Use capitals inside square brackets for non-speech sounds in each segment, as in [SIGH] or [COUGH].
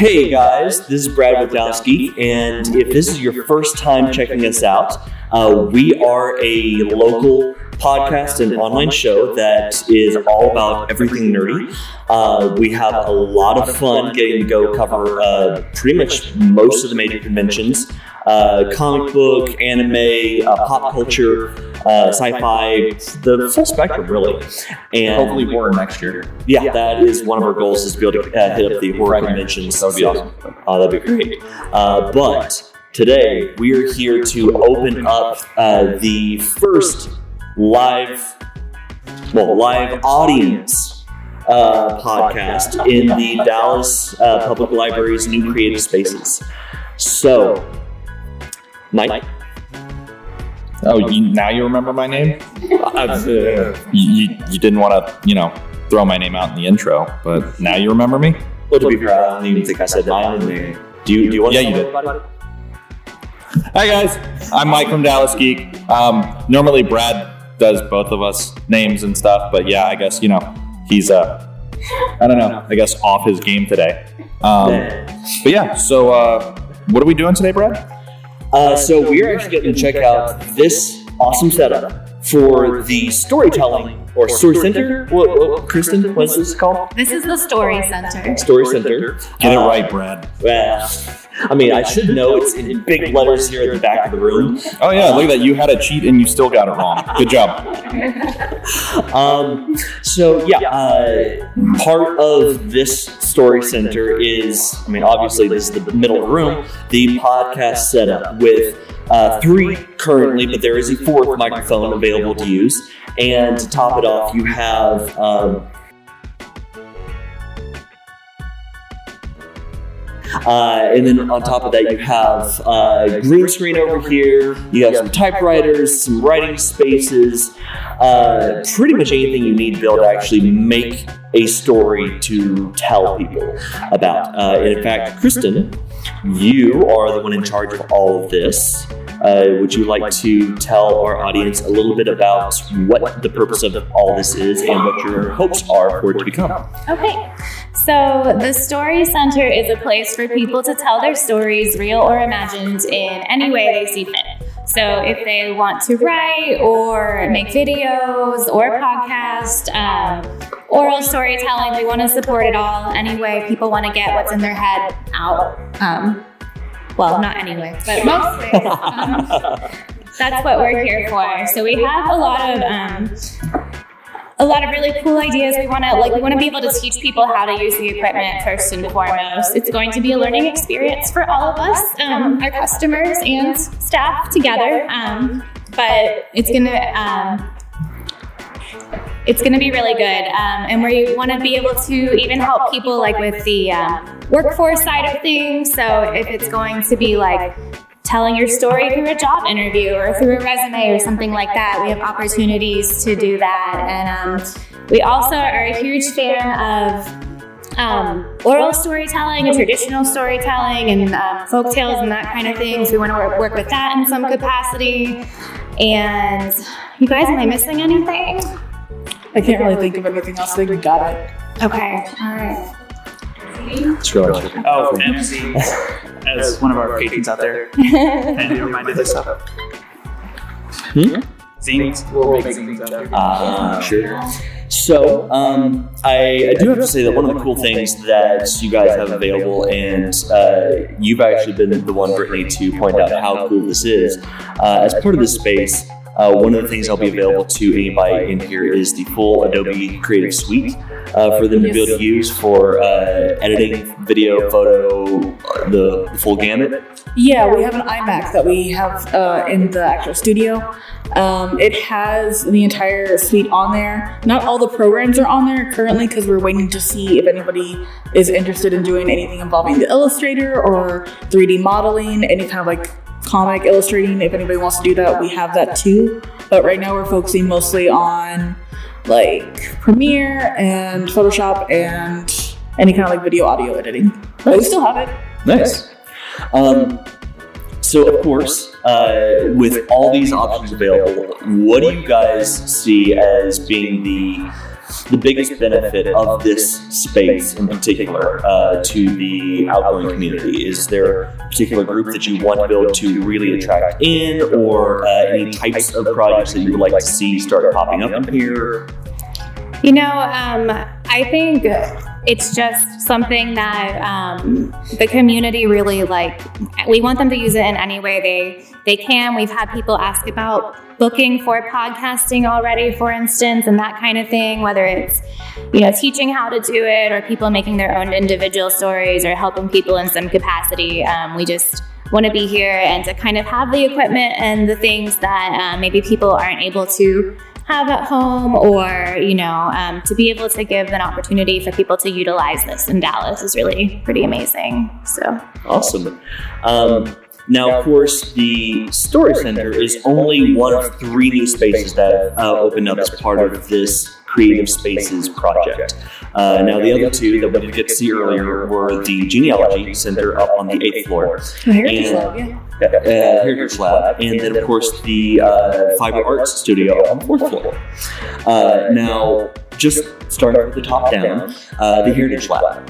Hey guys, this is Brad Wodowski, and if this is your first time checking us out, uh, we are a local podcast and online show that is all about everything nerdy. Uh, we have a lot of fun getting to go cover uh, pretty much most of the major conventions uh, comic book, anime, uh, pop culture, uh, sci-fi, the full spectrum, really. And Hopefully horror next year. yeah, that is one of our goals is to be able to uh, hit up the horror conventions. That would be awesome. Oh, that'd be great. Uh, but today we are here to open up uh, the first live, well, live audience uh, podcast in the Dallas uh, Public Library's new creative spaces. So, Mike, Oh, you, now you remember my name? uh, [LAUGHS] You, you, you didn't want to, you know, throw my name out in the intro, but now you remember me? well, to be fair, I don't even think I said mine. Do you, do you want Yeah, to you tell did. everybody? Hi guys, I'm Mike from Dallas Geek. Um, normally Brad does both of us names and stuff, but yeah, I guess you know he's uh, I don't know, I guess off his game today. Um, but yeah, so uh, what are we doing today, Brad? Uh, so we are actually getting to check out this awesome setup for the storytelling or story center. What, what Kristen, what's this called? This is the Story Center. Story center. Get it Uh, right, Brad. Well, I mean, I should know it's in big letters here at the back of the room. Oh yeah, look at that. You had a cheat and you still got it wrong. Good job. [LAUGHS] Um, so yeah, uh, part of this story center is, I mean, obviously this is the middle of the room, the podcast setup with uh, three currently, but there is a fourth microphone available to use. And to top it off, you have um, Uh, and then on top of that, you have uh, green screen over here. You have some typewriters, some writing spaces, uh, pretty much anything you need to be able to actually make a story to tell people about. Uh, and in fact, Kristen, you are the one in charge of all of this. Uh, would you like to tell our audience a little bit about what the purpose of all this is and what your hopes are for it to become? Okay. So, the Story Center is a place for people to tell their stories, real or imagined, in any way they see fit. So, if they want to write or make videos or podcast, um, oral storytelling, we want to support it all. Any way people want to get what's in their head out. Um, well, not anyway, but mostly. Um, [LAUGHS] that's what we're here for. So we have a lot of um, a lot of really cool ideas. We want to like we want to be able to teach people how to use the equipment first and foremost. It's going to be a learning experience for all of us, um, our customers and staff together. Um, but it's gonna. Um, it's going to be really good. Um, and we want to be able to even help people like with the um, workforce side of things. So if it's going to be like telling your story through a job interview or through a resume or something like that, we have opportunities to do that. And um, we also are a huge fan of um, oral storytelling and traditional storytelling and um, folk tales and that kind of things. So we want to work, work with that in some capacity. And you guys, am I missing anything? I can't really think of anything else. I think we got it. Okay, all right. Sure. Oh, MC, [LAUGHS] as one of our patrons out there, [LAUGHS] and you reminded us of. Hmm? Zines, we'll make zines out there. Ah, sure. So, um, I, I do have to say that one of the cool things that you guys have available, and uh, you've actually been the one, Brittany, to point out how cool this is. Uh, as part of this space, uh, one of the things I'll be available to anybody in here is the full Adobe Creative Suite uh, for them to be able to use for uh, editing, video, photo, the, the full gamut. Yeah, we have an iMac that we have uh, in the actual studio. Um, it has the entire suite on there. Not all the programs are on there currently because we're waiting to see if anybody is interested in doing anything involving the Illustrator or 3D modeling, any kind of like comic illustrating. If anybody wants to do that, we have that too. But right now we're focusing mostly on like Premiere and Photoshop and any kind of like video audio editing. But we still have it. Nice. Um, so, of course, uh, with all these options available, what do you guys see as being the the biggest benefit of this space in particular uh, to the outgoing community? Is there a particular group that you want to be able to really attract in, or uh, any types of projects that you would like to see start popping up in here? You know, um, I think it's just something that um, the community really like. We want them to use it in any way they they can. We've had people ask about booking for podcasting already, for instance, and that kind of thing. Whether it's you know teaching how to do it, or people making their own individual stories, or helping people in some capacity. Um, we just want to be here and to kind of have the equipment and the things that uh, maybe people aren't able to have at home or you know um, to be able to give an opportunity for people to utilize this in dallas is really pretty amazing so Awesome. Um, now, of course, the Story Center is only one of three new spaces that uh, opened up as part of this Creative Spaces project. Uh, now, the other two that we didn't get to see earlier were the Genealogy Center up on the eighth floor, Oh, Heritage And- Lab, yeah. uh, Heritage Lab, and then, of course, the uh, Fiber Arts Studio on the fourth floor. Uh, now, just starting with the top down, uh, the Heritage Lab.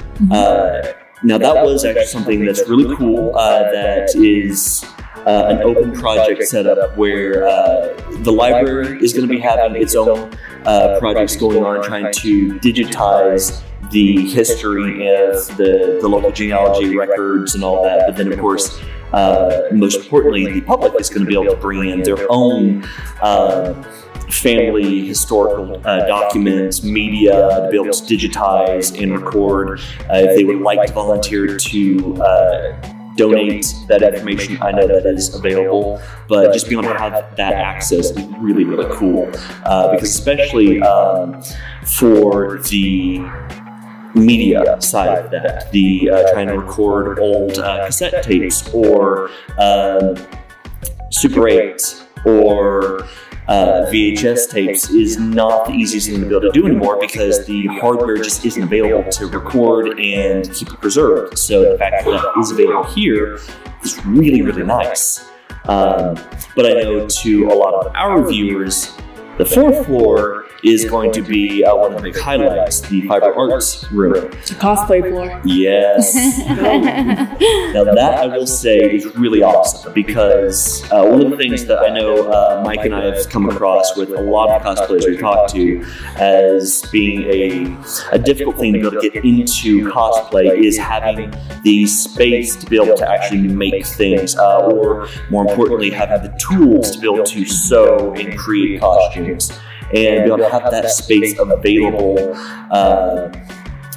Uh, now, that was actually something that's really cool. Uh, that is uh, an open project setup where uh, the library is going to be having its own uh, projects going on, trying to digitize the history of the, the local genealogy records and all that. But then, of course, uh, most importantly, the public is going to be able to bring in their own uh, family historical uh, documents, media to be able to digitize and record. Uh, if they would like to volunteer to uh, donate that information, I know that is available. But just being able to have that access is really, really cool. Uh, because especially um, for the media side of that, the uh, trying to record old uh, cassette tapes or um, Super 8 or uh, VHS tapes is not the easiest thing to be able to do anymore because the hardware just isn't available to record and keep it preserved. So the fact that it is available here is really, really nice. Um, but I know to a lot of our viewers, the fourth floor is going to be uh, one of the big highlights, the fiber arts room. It's a cosplay floor. Yes. [LAUGHS] now that I will say is really awesome because uh, one of the things that I know uh, Mike and I have come across with a lot of cosplayers we talk to as being a, a difficult thing to be able to get into cosplay is having the space to be able to actually make things, uh, or more importantly, having the tools to be able to sew and create costumes and be able to have that space available. Uh,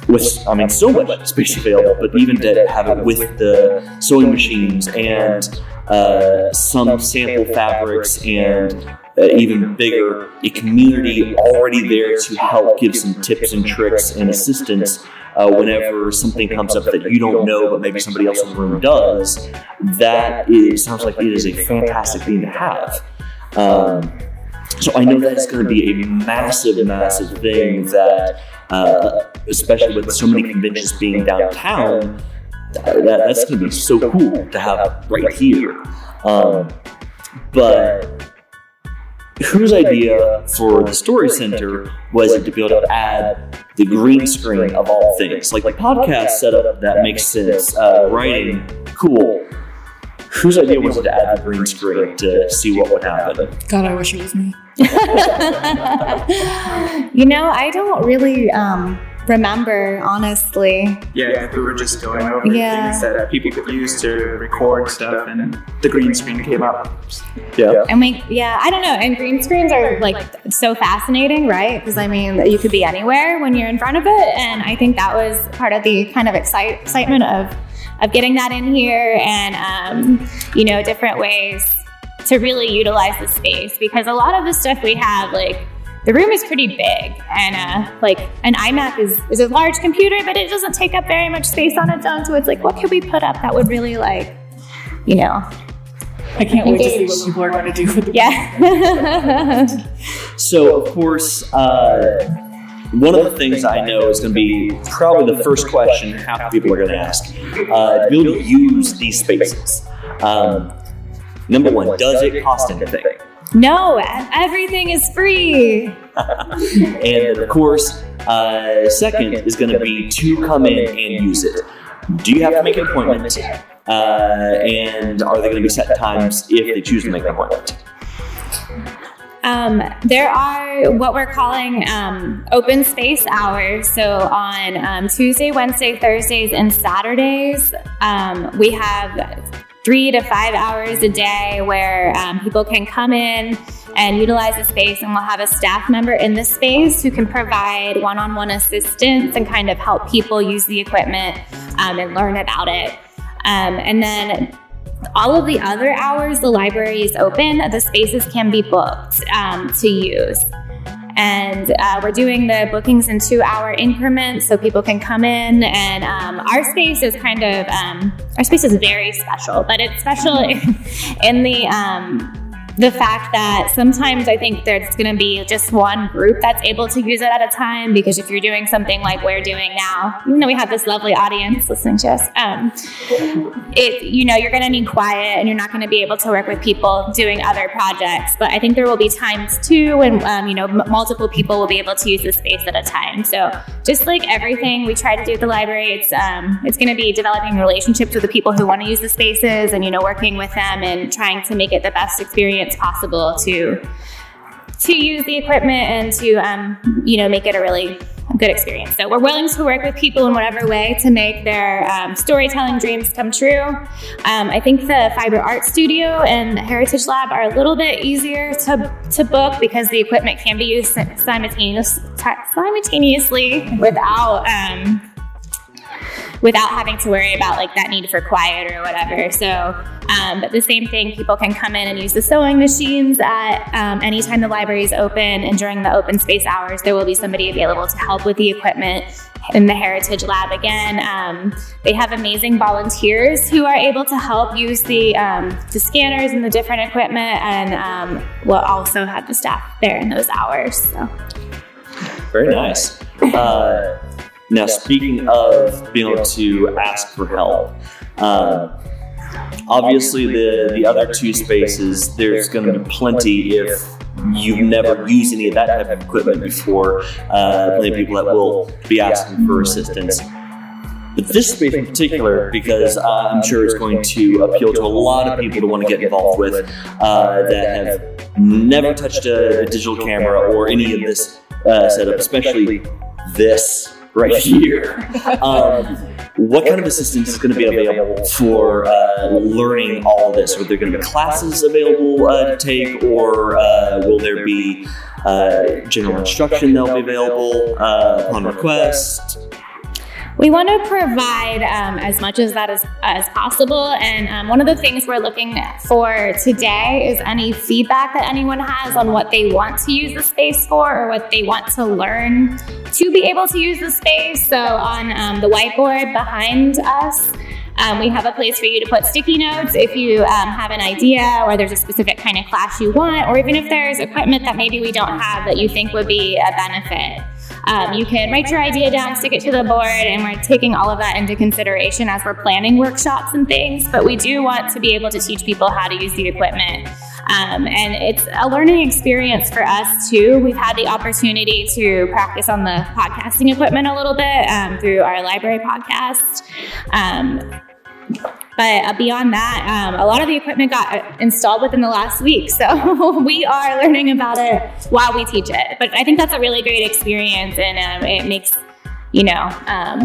with, I mean, so much space available, but even to have it with the sewing machines and uh, some sample fabrics and uh, even bigger, a community already there to help give some tips and tricks and assistance uh, whenever something comes up that you don't know, but maybe somebody else in the room does. That is, sounds like it is a fantastic thing to have. Um, so I know that is going to be a massive, massive thing that, uh, especially with so many conventions being downtown, that, that's going to be so cool to have right here. Um, but whose idea for the story center was it to be able to add the green screen of all things? Like the podcast setup, that makes sense. Uh, writing, cool. Whose idea was it to add the green screen to see what would happen? God, I wish it was me. [LAUGHS] [LAUGHS] you know i don't really um, remember honestly Yeah, we were just going over Yeah. things that people could use to record stuff, and the green screen came up. Yeah. And we, yeah, I don't know. And green screens are like so fascinating, right? Because I mean, you could be anywhere when you're in front of it, and I think that was part of the kind of excite, excitement of of getting that in here, and um, you know, different ways to really utilize the space. Because a lot of the stuff we have, like the room is pretty big, and uh, like an iMac is is a large computer, but it doesn't take up very much space on its own. So it's like, what could we put up that would really like, you know, I can't wait to see what people are going to do with the yeah. [LAUGHS] So, of course, uh, one of the things I know is going to be probably the first question half the people are going to ask uh, to be able to use these spaces. Um, Number one, does it cost anything? No, everything is free. [LAUGHS] And of course, uh, second is going to be to come in and use it. Do you have to make an appointment? Uh, and are there going to be set times if they choose to make an appointment? Um, there are what we're calling um, open space hours. So on um, Tuesday, Wednesday, Thursdays, and Saturdays, um, we have three to five hours a day where um, people can come in and utilize the space, and we'll have a staff member in the space who can provide one on one assistance and kind of help people use the equipment um, and learn about it. and then all of the other hours the library is open, the spaces can be booked um, to use. And uh, we're doing the bookings in two hour increments so people can come in. And um, our space is kind of, um, our space is very special, but it's special [LAUGHS] in the, um, the fact that sometimes I think there's going to be just one group that's able to use it at a time because if you're doing something like we're doing now, even though we have this lovely audience listening to us, um, it you know you're going to need quiet and you're not going to be able to work with people doing other projects. But I think there will be times too when um, you know m- multiple people will be able to use the space at a time. So just like everything we try to do at the library, it's um, it's going to be developing relationships with the people who want to use the spaces and you know working with them and trying to make it the best experience it's possible to to use the equipment and to um, you know make it a really good experience. So we're willing to work with people in whatever way to make their um, storytelling dreams come true. Um, I think the Fiber Art Studio and Heritage Lab are a little bit easier to, to book because the equipment can be used simultaneous, simultaneously without um, without having to worry about like that need for quiet or whatever. So, um, but the same thing, people can come in and use the sewing machines at um, anytime the library is open, and during the open space hours, there will be somebody available to help with the equipment in the Heritage Lab again. Um, they have amazing volunteers who are able to help use the um, the scanners and the different equipment, and um, we'll also have the staff there in those hours. So. Very nice. Uh, now, speaking of being able to ask for help, uh, obviously the the other two spaces, there's going to be plenty if you've never used any of that type of equipment before. Uh, plenty of people that will be asking for assistance. But this space in particular, because uh, I'm sure it's going to appeal to a lot of people to want to get involved with uh, that have never touched a, a, digital camera or any of this uh, setup, especially this right [LAUGHS] here. Um, what kind of assistance is going to be available for uh, learning all of this? Are there going to be classes available uh, to take, or uh, will there be uh, general instruction that'll be available uh, upon request? We want to provide um, as much as that as, as possible. And um, one of the things we're looking for today is any feedback that anyone has on what they want to use the space for or what they want to learn to be able to use the space. So on um, the whiteboard behind us, um, we have a place for you to put sticky notes if you um, have an idea or there's a specific kind of class you want, or even if there's equipment that maybe we don't have that you think would be a benefit. Um, you can write your idea down, stick it to the board, and we're taking all of that into consideration as we're planning workshops and things. But we do want to be able to teach people how to use the equipment. Um, and it's a learning experience for us too. We've had the opportunity to practice on the podcasting equipment a little bit um, through our library podcast. But uh, beyond that, um, a lot of the equipment got uh, installed within the last week. So [LAUGHS] we are learning about it while we teach it. But I think that's a really great experience and um, it makes, you know, um,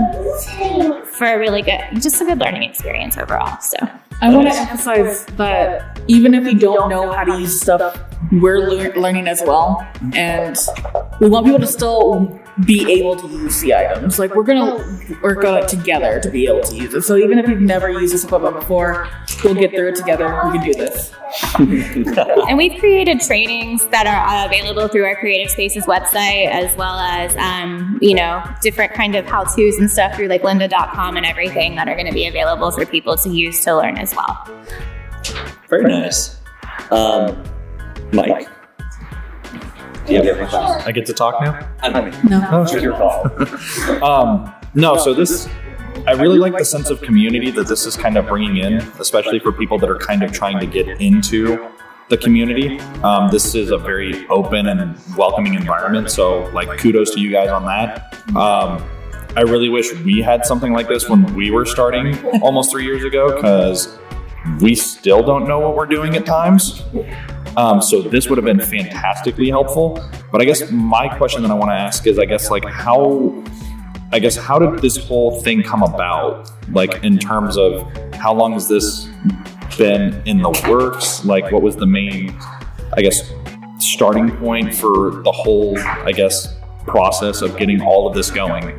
for a really good, just a good learning experience overall. So I want to emphasize that even if you don't know how to use stuff, we're lear- learning as well. And we want people to still be able to use the items. Like we're gonna work on it together to be able to use it. So even if you've never used this equipment before, we'll get through it together. We can do this. [LAUGHS] and we've created trainings that are available through our Creative Spaces website, as well as um, you know different kind of how tos and stuff through like lynda.com and everything that are going to be available for people to use to learn as well. Very nice, um, Mike. Do you have any questions? I get to talk now? I mean, No. Oh, it's your call. [LAUGHS] Um, no, so this I really like the sense of community that this is kind of bringing in, especially for people that are kind of trying to get into the community. Um, this is a very open and welcoming environment. So, like, kudos to you guys on that. Um, I really wish we had something like this when we were starting almost three years ago because we still don't know what we're doing at times. Um, so this would have been fantastically helpful. But I guess my question that I want to ask is, I guess, like how, I guess, how did this whole thing come about? Like in terms of how long has this been in the works? Like, what was the main, I guess, starting point for the whole, I guess, process of getting all of this going?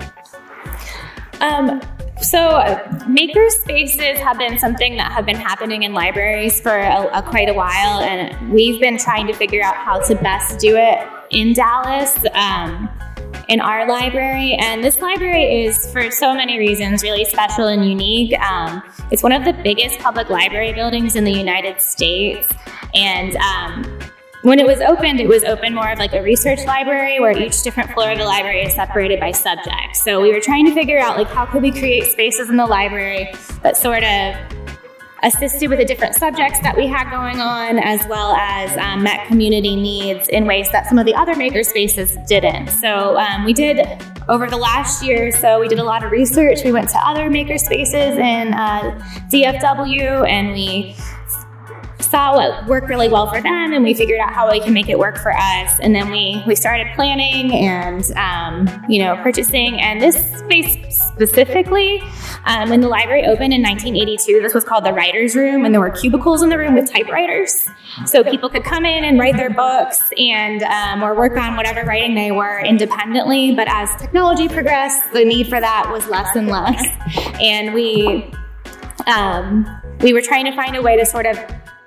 Um, so, uh, maker spaces have been something that have been happening in libraries for a, a, quite a while, and we've been trying to figure out how to best do it in Dallas. Um, in our library, and this library is, for so many reasons, really special and unique. Um, it's one of the biggest public library buildings in the United States, and um, when it was opened, it was open more of like a research library where each different floor of the library is separated by subject. So we were trying to figure out like how could we create spaces in the library that sort of assisted with the different subjects that we had going on, as well as um, met community needs in ways that some of the other maker spaces didn't. So um, we did over the last year so, we did a lot of research. We went to other maker spaces in uh, DFW and we saw what worked really well for them and we figured out how we can make it work for us. And then we we started planning and um, you know purchasing and this space specifically um, when the library opened in 1982 this was called the writers room and there were cubicles in the room with typewriters. So people could come in and write their books and um, or work on whatever writing they were independently. But as technology progressed the need for that was less and less. And we um, we were trying to find a way to sort of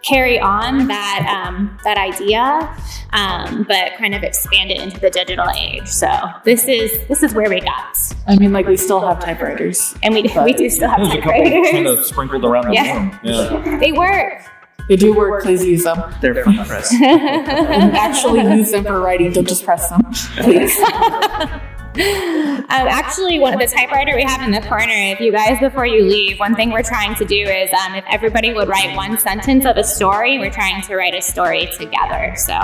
carry on that um, that idea, um, but kind of expand it into the digital age. So this is this is where we got. I mean, like we still have typewriters, and we we do still have There's a couple kind typewriters. of sprinkled around the Yeah. room. Yeah. They work. They do work. Please use them. They're fun to press. [LAUGHS] And actually use them for writing. Don't just press them, please. [LAUGHS] Um, actually, one of the typewriter we have in the corner. If you guys, before you leave, one thing we're trying to do is, um, if everybody would write one sentence of a story, we're trying to write a story together. So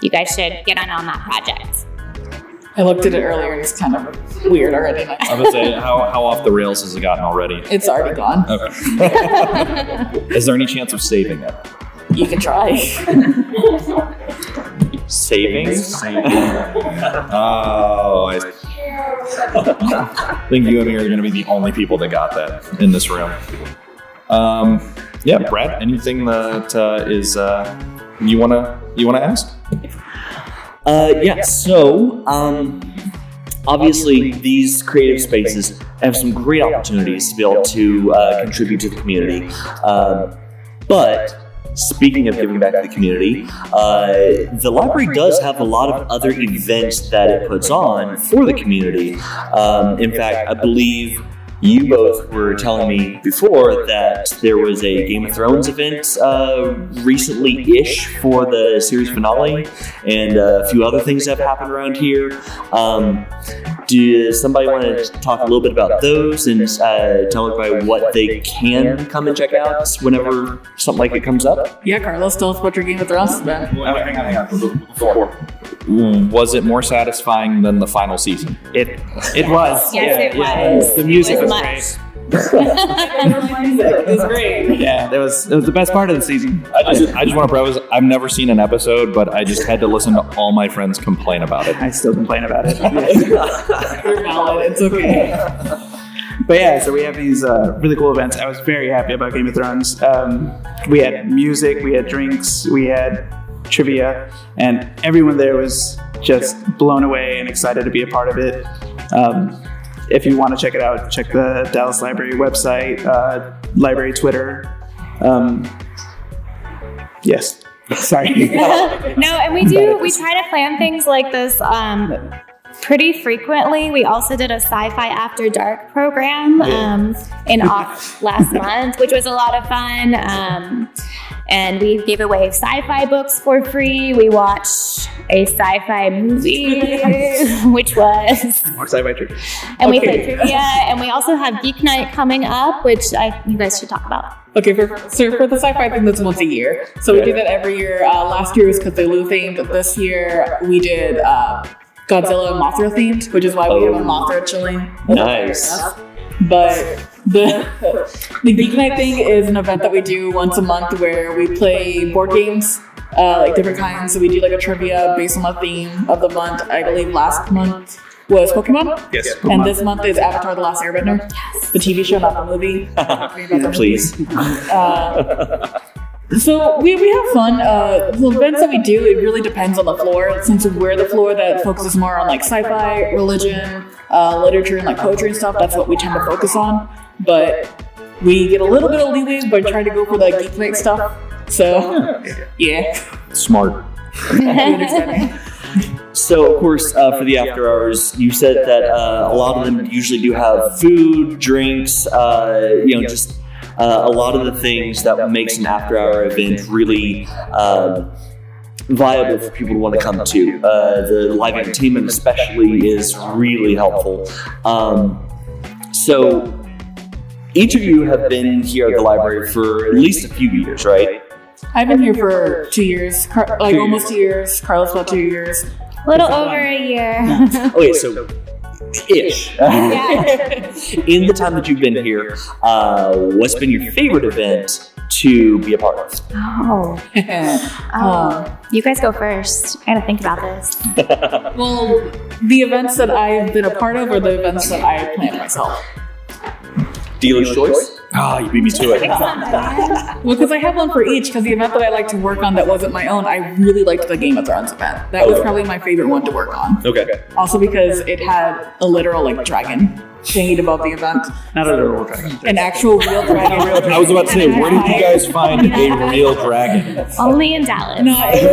you guys should get on on that project. I looked at it earlier and it's kind of weird already. I would say, how, how off the rails has it gotten already? It's already gone. Okay. [LAUGHS] Is there any chance of saving it? You can try. [LAUGHS] Savings? oh, I think you and me are going to be the only people that got that in this room. Um, yeah, Brad. Anything that uh, is uh, you wanna you wanna ask? Uh, yeah, so um, obviously these creative spaces have some great opportunities to be able to uh, contribute to the community. Um, but speaking of giving back to the community, uh, the library does have a lot of other events that it puts on for the community. Um, in fact, I believe you both were telling me before that there was a Game of Thrones event uh, recently ish for the series finale, and uh, a few other things that have happened around here. Um, does somebody want to talk a little bit about those and uh, tell everybody what they can come and check out whenever something like it comes up? Yeah, Carlos, tell us what your Game of Thrones has been. Hang on, hang on. Before. Was it more satisfying than the final season? It it was. Yes, it yeah. was. The music It was, was great. [LAUGHS] it was great. Yeah, that was it was the best part of the season. I just, I just want to preface. I've never seen an episode, but I just had to listen to all my friends complain about it. I still complain about it. [LAUGHS] You're valid. It's okay. But yeah, so we have these uh, really cool events. I was very happy about Game of Thrones. Um, we had music, we had drinks, we had trivia, and everyone there was just blown away and excited to be a part of it. Um, if you want to check it out, check the Dallas Library website, uh, library Twitter. Um, yes, [LAUGHS] sorry. [LAUGHS] no, and we [LAUGHS] do. We try to plan things like this um, pretty frequently. We also did a sci-fi after dark program um, in off last month, which was a lot of fun. Um, and we gave away sci-fi books for free. We watched a sci-fi movie, [LAUGHS] which was, More sci-fi true. and we Okay. played trivia. And we also have Geek Night coming up, which I you guys should talk about. Okay, for, so for the sci-fi thing, that's once a year. So we do that every year. Uh, last year was Cthulhu themed. But this year we did uh, Godzilla and Mothra themed, which is why we have a Oh. Mothra chilling. Nice. But the [LAUGHS] the Geek Night thing is an event that we do once a month where we play board games, uh, like different kinds. So we do like a trivia based on the theme of the month. I believe last month was Pokemon. Yes. And this month is Avatar: The Last Airbender. yes. The TV show, not the movie. [LAUGHS] Please. So we, we have fun. Uh, the events that we do, it really depends on the floor. Since we're the floor that focuses more on like sci-fi, religion, uh, literature, and like poetry and stuff, that's what we tend to focus on. But we get a little bit of leeway by trying to go for the geek night stuff. So [LAUGHS] yeah, Smart. [LAUGHS] we understand it. So, of course, uh, for the after hours, you said that uh, a lot of them usually do have food, drinks, uh, you know, just uh, a lot of the things that makes an after hour event really um, viable for people to want to come to. Uh, the live entertainment, especially, is really helpful. Um, so, each of you have been here at the library for at least a few years, right? I've been here for two years, Car- like Two almost two years. Carlos about two years. A little over a year. [LAUGHS] Okay, so ish. yeah. [LAUGHS] In the time that you've been here, uh, what's been your favorite event to be a part of? Oh. [LAUGHS] Oh. You guys go first. I gotta think about this. Well, the events that I've been a part of are the events that I have planned myself. Dealer's choice. Ah, you beat me to it. [LAUGHS] Well, because I have one for each. Because the event that I like to work on that wasn't my own, I really liked the Game of Thrones event. That was Okay. probably my favorite one to work on. Okay. Also because it had a literal like dragon thingy above the event, Not a literal dragon. an actual real dragon. [LAUGHS] I was about to say, where did you guys find a real dragon? Only in Dallas. No, it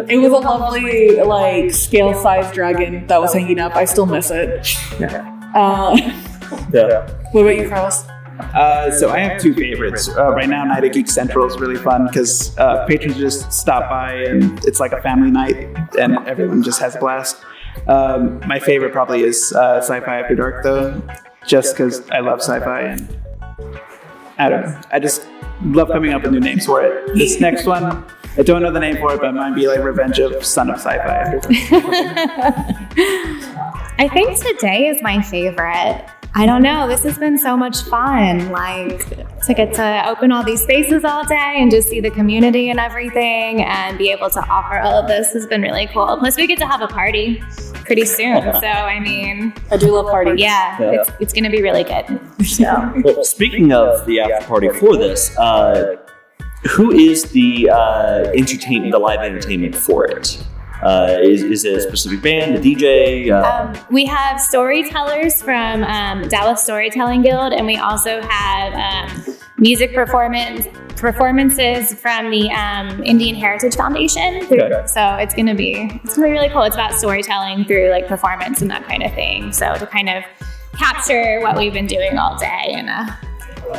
was, it was a lovely like scale size dragon that was hanging up. I still miss it. Uh, [LAUGHS] Yeah. what about you, Carlos? Uh, so I have two favorites. Uh, right now, Night at Geek Central is really fun because uh, patrons just stop by and it's like a family night and everyone just has a blast. Um, my favorite probably is uh, Sci-Fi After Dark though, just because I love sci-fi and I don't know. I just love coming up with new names for it. This next one, I don't know the name for it, but it might be like Revenge of Son of Sci-Fi After Dark. [LAUGHS] I think today is my favorite. I don't know. This has been so much fun. Like to get to open all these spaces all day and just see the community and everything and be able to offer all of this has been really cool. Plus, we get to have a party pretty soon. So, I mean, I do love parties. yeah, Yeah. It's, it's going to be really good. So, [LAUGHS] Well, speaking of the after party for this, uh, who is the uh, entertain the live entertainment for it? Uh, is, is it a specific band, a DJ? Uh, um, we have storytellers from um, Dallas Storytelling Guild, and we also have um, music performance performances from the um, Indian Heritage Foundation. Through- Okay. So it's gonna be it's gonna be really cool. It's about storytelling through like performance and that kind of thing. So to kind of capture what we've been doing all day in a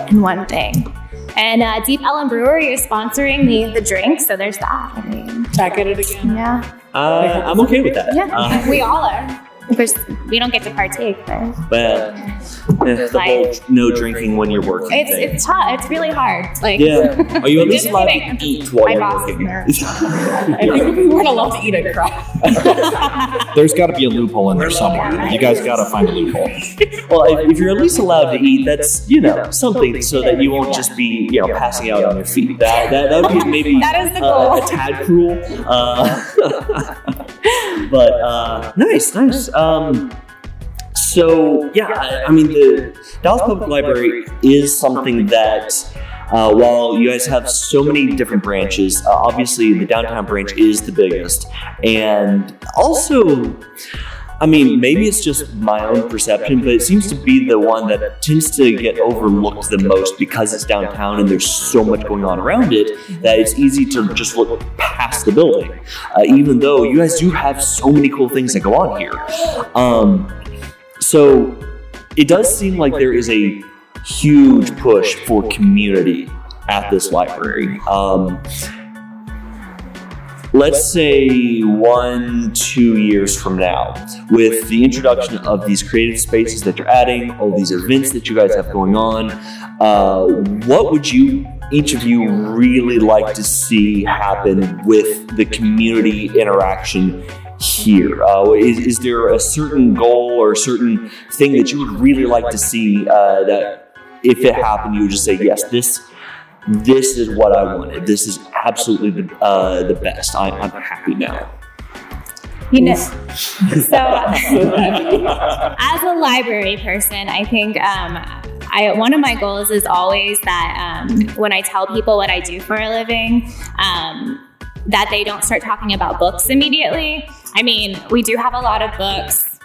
in one thing. And uh, Deep Ellum Brewery is sponsoring the the drink, so there's that. I mean, Back at it again. yeah, uh, I'm okay with that. yeah, Uh, we all are. Of course, we don't get to partake, but but eh, the whole no drinking when you're working. it's thing. it's tough. It's really hard. Like, yeah. [LAUGHS] Are you at least Just allowed kidding. to eat while you're working? [LAUGHS] I think we weren't allowed to eat at craft. [LAUGHS] There's got to be a loophole in there somewhere. You guys got to find a loophole. Well, if, if you're at least allowed to eat, that's you know something, so that you won't just be you know passing out on your feet. That that, that would be maybe That is the uh, goal. a tad cruel. Uh, but uh, nice, nice. Um, so yeah, I, mean the Dallas Public Library is something that. Uh, while you guys have so many different branches, uh, obviously the downtown branch is the biggest, and also I mean, maybe it's just my own perception, but it seems to be the one that tends to get overlooked the most because it's downtown and there's so much going on around it that it's easy to just look past the building. Uh, even though you guys do have so many cool things that go on here. Um, so it does seem like there is a huge push for community at this library. Um, let's say one, two years from now, with the introduction of these creative spaces that you're adding, all these events that you guys have going on, uh, what would you, each of you, really like to see happen with the community interaction? Here uh, is, is there a certain goal or a certain thing that you would really like to see uh, that if it happened you would just say yes this this is what I wanted. This is absolutely the, uh, the best. I, I'm happy now. You know, so [LAUGHS] as a library person, I think um, I one of my goals is always that um, when I tell people what I do for a living, um, that they don't start talking about books immediately. I mean, we do have a lot of books.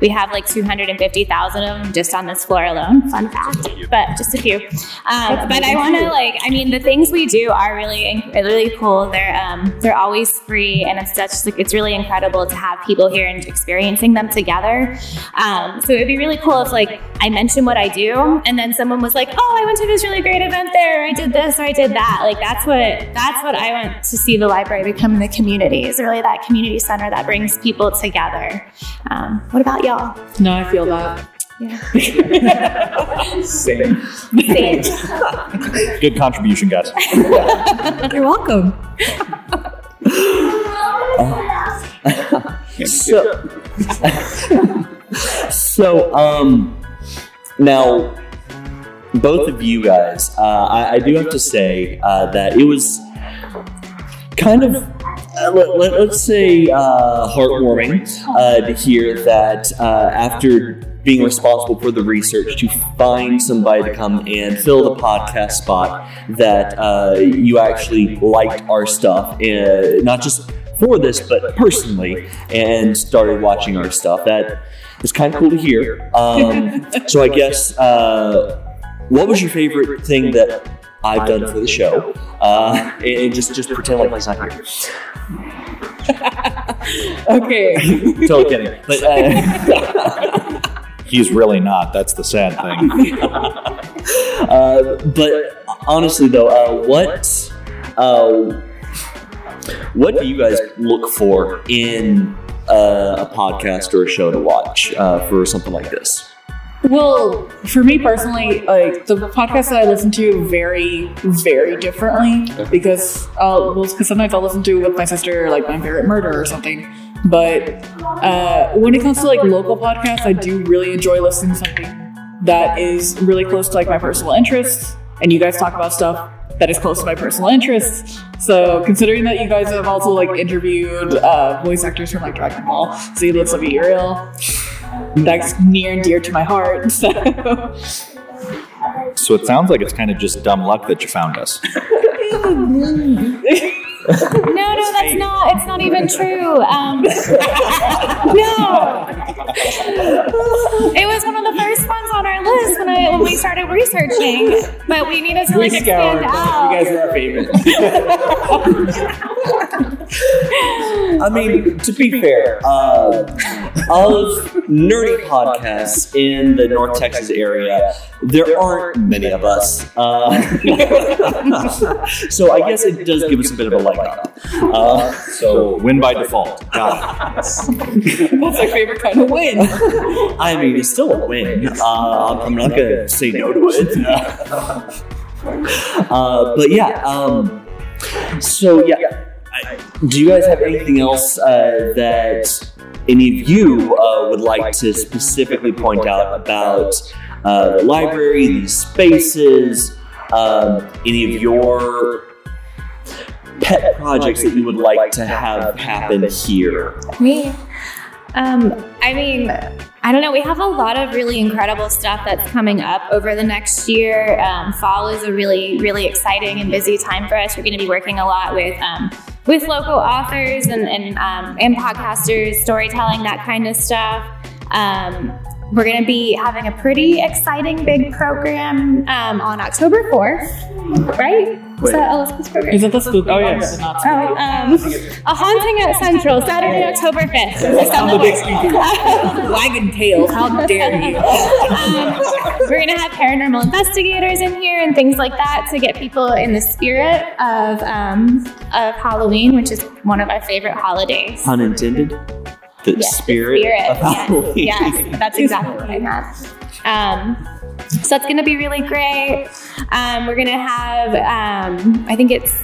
We have like 250,000 of them just on this floor alone. Fun fact, but just a few. Um, but I want to like, I mean, the things we do are really, really cool. They're um, they're always free, and it's such like it's really incredible to have people here and experiencing them together. Um, so it'd be really cool if like I mentioned what I do, and then someone was like, "Oh, I went to this really great event there. Or I did this or I did that." Like that's what that's what I want to see the library become in the community. Is really that community center that brings people together. Um, what about y'all? No, I feel that. Yeah. Same. [LAUGHS] Same. Good contribution, guys. [LAUGHS] You're welcome. [LAUGHS] So, so um, now both of you guys, uh, I, I do have to say uh, that it was kind of. Uh, let, let, us say uh, heartwarming uh, to hear that uh, after being responsible for the research to find somebody to come and fill the podcast spot that uh, you actually liked our stuff, uh, not just for this, but personally, and started watching our stuff. That is kind of cool to hear. Um, [LAUGHS] so I guess, uh, what was your favorite thing that I've done for the show? Uh, and and just just pretend like he's not here. [LAUGHS] Okay. Totally kidding. But uh, [LAUGHS] He's really not. That's the sad thing. [LAUGHS] uh, but honestly, though, uh, what uh, what do you guys look for in uh, a podcast or a show to watch uh, for something like this? Well, for me personally, like the podcasts that I listen to vary very differently because uh, well, because sometimes I'll listen to with my sister like my favorite murder or something. But uh, when it comes to like local podcasts, I do really enjoy listening to something that is really close to like my personal interests, and you guys talk about stuff that is close to my personal interests. So considering that you guys have also like interviewed uh, voice actors from like Dragon Ball, Z, Let's Be Real, that's near and dear to my heart. [LAUGHS] So so it sounds like it's kind of just dumb luck that you found us. No, no, that's not. It's not even true. Um, [LAUGHS] no, it was one of the first ones on our list when I when we started researching. But we needed to like We scoured. expand You guys are our favorite. [LAUGHS] I mean, to be fair, uh, of nerdy podcasts in the North Texas area, there aren't many of us. Uh, [LAUGHS] so I guess it does give us a bit of a leg up. Uh, So win by default. Got that's my favorite kind of [LAUGHS] win. [LAUGHS] I mean, it's still a win. Uh, I'm not going to say no to it. Uh, but yeah, um, so yeah. I- Do you guys have anything else uh, that any of you uh, would like to specifically point out about uh, the library, these spaces, um, any of your pet projects that you would like to have happen here? Me? Um, I mean, I don't know. We have a lot of really incredible stuff that's coming up over the next year. Um, fall is a really, really exciting and busy time for us. We're going to be working a lot with um, with local authors and and, um, and podcasters, storytelling, that kind of stuff. Um, we're going to be having a pretty exciting big program um, on October 4th, right? Is that Elizabeth's program? Is it the spook? Oh, yes. Not Oh, um, a haunting at Central, Saturday, October 5th. On the big stinky. [LAUGHS] Wagon tail. How dare you? Um, we're going to have paranormal investigators in here and things like that to get people in the spirit of, um, of Halloween, which is one of our favorite holidays. Pun intended. The Yes, the spirit, spirit, of Halloween. Yes, yes, that's [LAUGHS] exactly what I meant. Um, so it's going to be really great. Um, we're going to have, um, I think it's,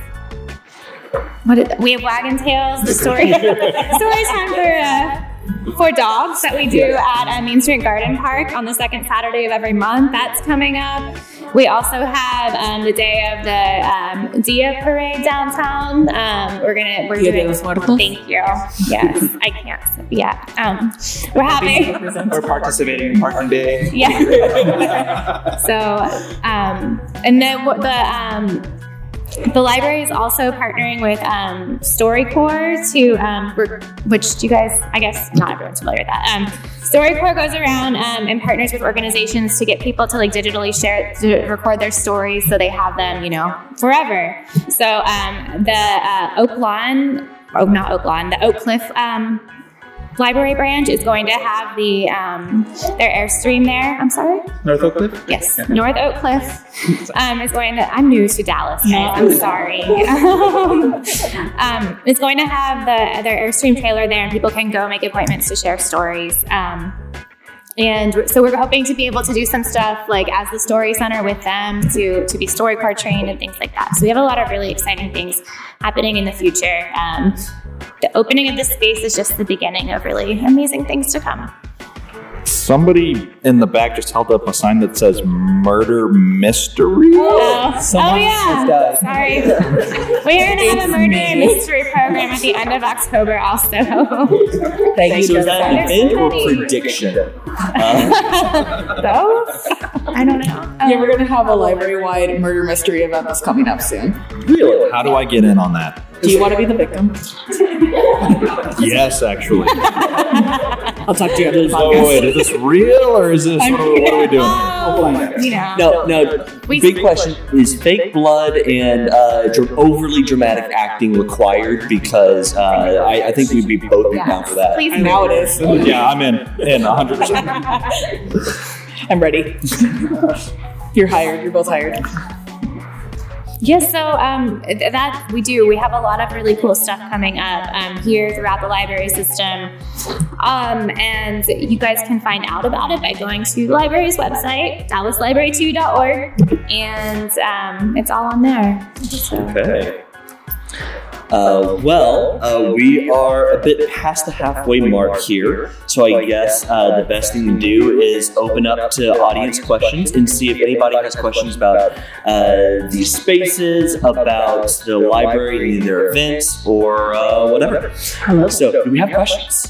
what is, we have wagon tails, the story, [LAUGHS] story time for, uh, for dogs that we do at uh, Main Street Garden Park on the second Saturday of every month. That's coming up. We also have um, the day of the um, Dia Parade downtown. Um, we're gonna we're Dia de doing. los Muertos? Thank you. Yes, I can't. Yeah. Um, we're having. We're participating in Parking Day. Yeah. [LAUGHS] so, um, and then what the um, the library is also partnering with um, StoryCorps to, um, which you guys, I guess, not everyone's familiar with that. Um, StoryCorps goes around um, and partners with organizations to get people to like digitally share, to record their stories, so they have them, you know, forever. So um, the uh, Oak Lawn, oh, not Oak Lawn, the Oak Cliff. Library branch is going to have the um, their airstream there. I'm sorry. North Oak Cliff? Yes, North Oak Cliff [LAUGHS] um, is going to. I'm new to Dallas, guys. I'm sorry. [LAUGHS] um, it's going to have the their Airstream trailer there, and people can go make appointments to share stories. Um, and so we're hoping to be able to do some stuff like as the story center with them to to be StoryCorps trained and things like that. So we have a lot of really exciting things happening in the future. Um, the opening of this space is just the beginning of really amazing things to come. Somebody in the back just held up a sign that says "Murder Mystery." Oh, Someone oh yeah. Sorry. We're going to have a murder and mystery program at the end of October also. Thank you. So is that an event or prediction? [LAUGHS] Uh, so, I don't know. Yeah, we're gonna have a library-wide murder mystery event that's coming up soon. really? How do I get in on that? Do you want to be the victim? [LAUGHS] Yes, actually. [LAUGHS] I'll talk to you after the Oh podcast. wait, is this real or is this? [LAUGHS] What are, what are we doing? Oh, you know. No, no. We- Big question: Is fake blood and uh, dr- overly dramatic acting required? Because uh, I, I think we'd be both be down for that. Please. Now it is. Yeah, I'm in. In 100. percent I'm ready. You're hired. You're both hired. Yes, so um, th- that we do. We have a lot of really cool stuff coming up um, here throughout the library system. Um, and you guys can find out about it by going to the library's website, dallaslibrary2.org, and um, it's all on there. So. Okay. Uh, well, uh, we are a bit past the halfway mark here, so I guess uh, the best thing to do is open up to audience questions and see if anybody has questions about uh, these spaces, about the library, and their events, or uh, whatever. Hello. So, do we have questions?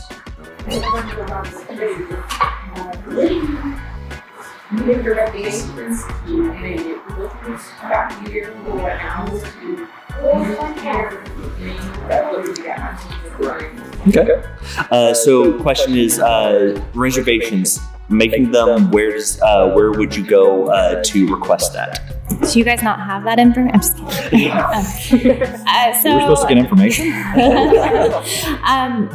Okay. Uh, so, question is uh, reservations. Making them. Where does? Uh, where would you go uh, to request that? Do you guys not have that information? I'm just kidding. [LAUGHS] [LAUGHS] uh, so, We're supposed to get information. [LAUGHS] um,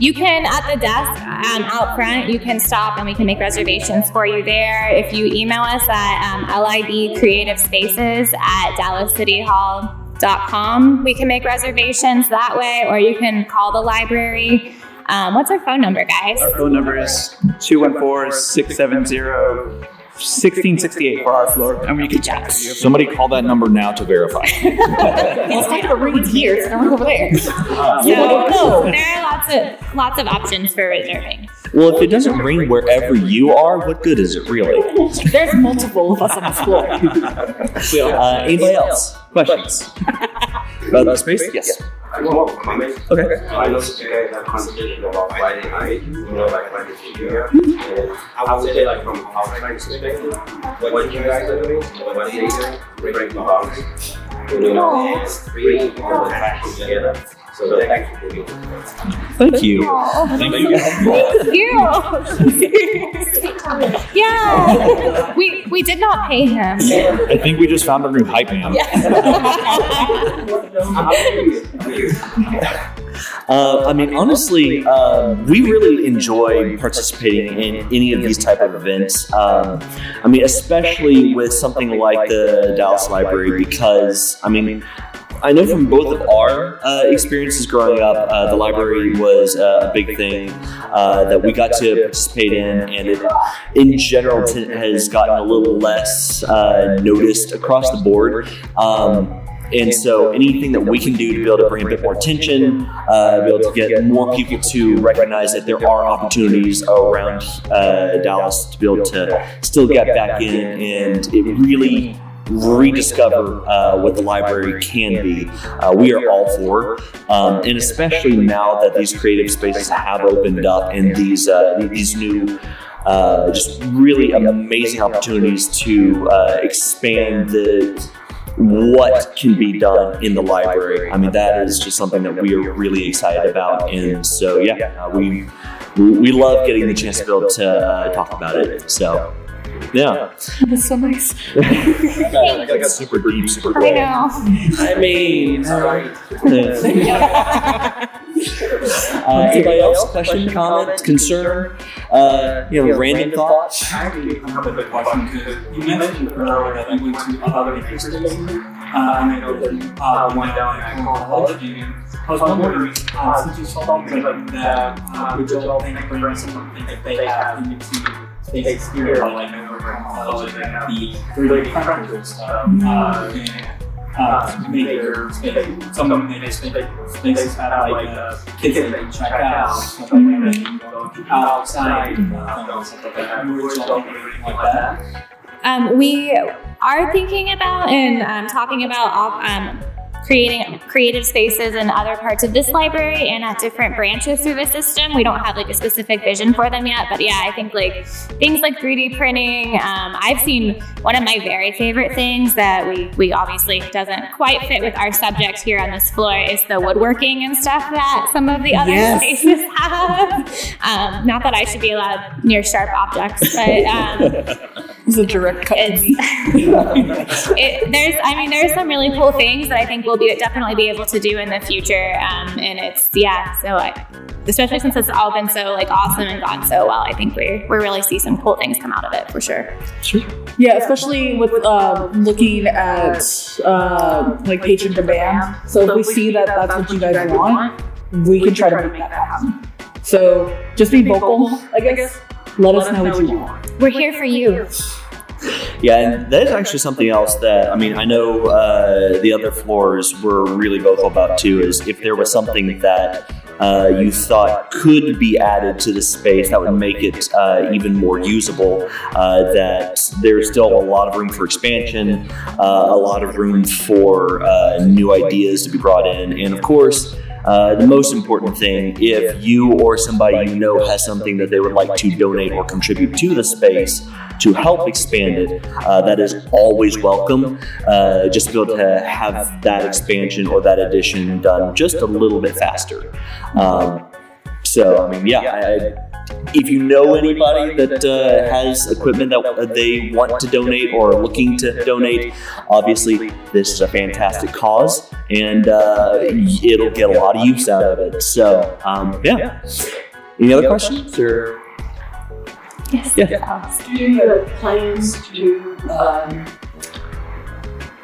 you can at the desk um, out front. You can stop and we can make reservations for you there. If you email us at um, LIB Creative Spaces at DallasCityHall.com, we can make reservations that way, or you can call the library. Um, what's our phone number, guys? Our phone number is 214-670-1668 for our floor. And we can chat. Somebody call that number now to verify. [LAUGHS] It's not gonna here. It's gonna over there. [LAUGHS] So, know. there are lots of lots of options for reserving. Well, if it doesn't ring wherever you are, what good is it really? There's multiple of us on this floor. Uh, anybody else? Questions? About the space? Yes. I just want to comment. Okay. I noticed you guys have conversation about Friday night, you know, like like the studio. And I would say like from outside perspective, what you guys are doing, what they do, break the boundaries. You know, and bring all the attractions together. So thank you for being here. Thank you. Thank you. Thank [LAUGHS] you. yeah. We we did not pay him. I think we just found our new hype man. [LAUGHS] Uh, I mean, honestly, um, we really enjoy participating in any of these type of events. Um, I mean, especially with something like the Dallas Library, because I mean. I know from both of our uh, experiences growing up, uh, the library was uh, a big thing uh, that we got to participate in, and it, in general, t- has gotten a little less uh, noticed across the board. Um, and so anything that we can do to be able to bring a bit more attention, uh, be able to get more people to recognize that there are opportunities around uh, Dallas to be able to still get back in and it really rediscover uh, what the library can be. Uh, we are all for, um, and especially now that these creative spaces have opened up and these uh, these new. Uh, just really amazing opportunities to uh, expand the what can be done in the library. I mean, that is just something that we are really excited about, and so yeah, uh, we we love getting the chance to be able to talk about it. So yeah, [LAUGHS] That's so nice. I got super deep, super I know. I mean, [LAUGHS] uh, anybody else? Question, comment, concern? Uh, you know, random thoughts? I actually have a quick question because you mentioned earlier that you went to other universities. Uh, and I know that you uh, went down at college. I was wondering, uh, since you saw something like that, uh, would you all think of bringing something that they have into here, like the 3D printers uh, and make their space, some of them space, spaces like kids that they check out, like that, outside, like that. That? Um, we are thinking about and um, talking about off um, creating creative spaces in other parts of this library and at different branches through the system. We don't have like a specific vision for them yet, but yeah, I think like things like 3D printing. Um, I've seen one of my very favorite things that we we obviously doesn't quite fit with our subject here on this floor is the woodworking and stuff that some of the other Yes. spaces have. Um, not that I should be allowed near sharp objects, but. Um, [LAUGHS] It's a direct cut to it's me. [LAUGHS] it, there's I mean there's some really cool things that I think we'll be definitely be able to do in the future um, and it's yeah so I, especially since it's all been so like awesome and gone so well I think we we really see some cool things come out of it for sure Yeah, especially with uh, looking at uh, like patron demand. So if we see that that's what you guys want, we can try to make that happen. So just be vocal, I guess. Let us know what you want. we're here for you Yeah, and that is actually something else that I mean I know uh, the other floors were really vocal about too. Is if there was something that uh, you thought could be added to the space that would make it uh, even more usable, uh, that there's still a lot of room for expansion, uh, a lot of room for uh, new ideas to be brought in, and of course. Uh, the most important thing, if you or somebody you know has something that they would like to donate or contribute to the space to help expand it, uh, that is always welcome. Uh, just to be able to have that expansion or that addition done just a little bit faster. Um, so, I mean, yeah, I, if you know anybody that uh, has equipment that they want to donate or are looking to donate, obviously this is a fantastic cause and uh, it'll get a lot of use out of it. So, um, yeah. Any other questions or? Yes Yeah. Do you have plans to um,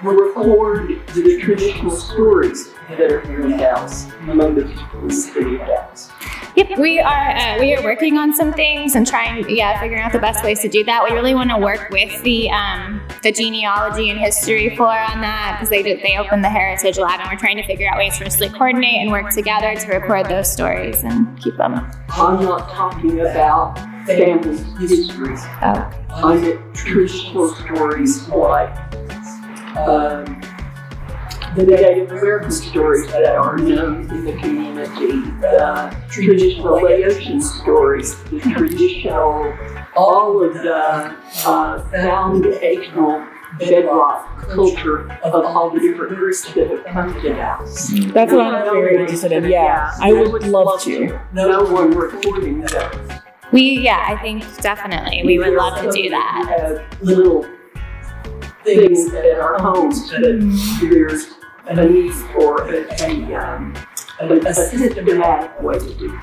record the traditional stories that are here in Dallas among the people in the city of Dallas? Yep, [LAUGHS] we are uh, we are working on some things and trying, yeah, figuring out the best ways to do that. We really want to work with the um, the genealogy and history floor on that because they did they opened the Heritage Lab and we're trying to figure out ways for us to coordinate and work together to record those stories and keep them. I'm not talking about family histories. Oh, I meant traditional stories like um, the Native American stories that are known in the community, the traditional Laotian stories, the traditional, all of the uh, foundational bedrock culture of all the different groups that have come to Dallas. That's what I'm very interested in. Yeah, I would love to. No one recording those. We, yeah, I think definitely we would love to do that. Little things at our homes that there's a need for a, a, um, a, a systematic way to do.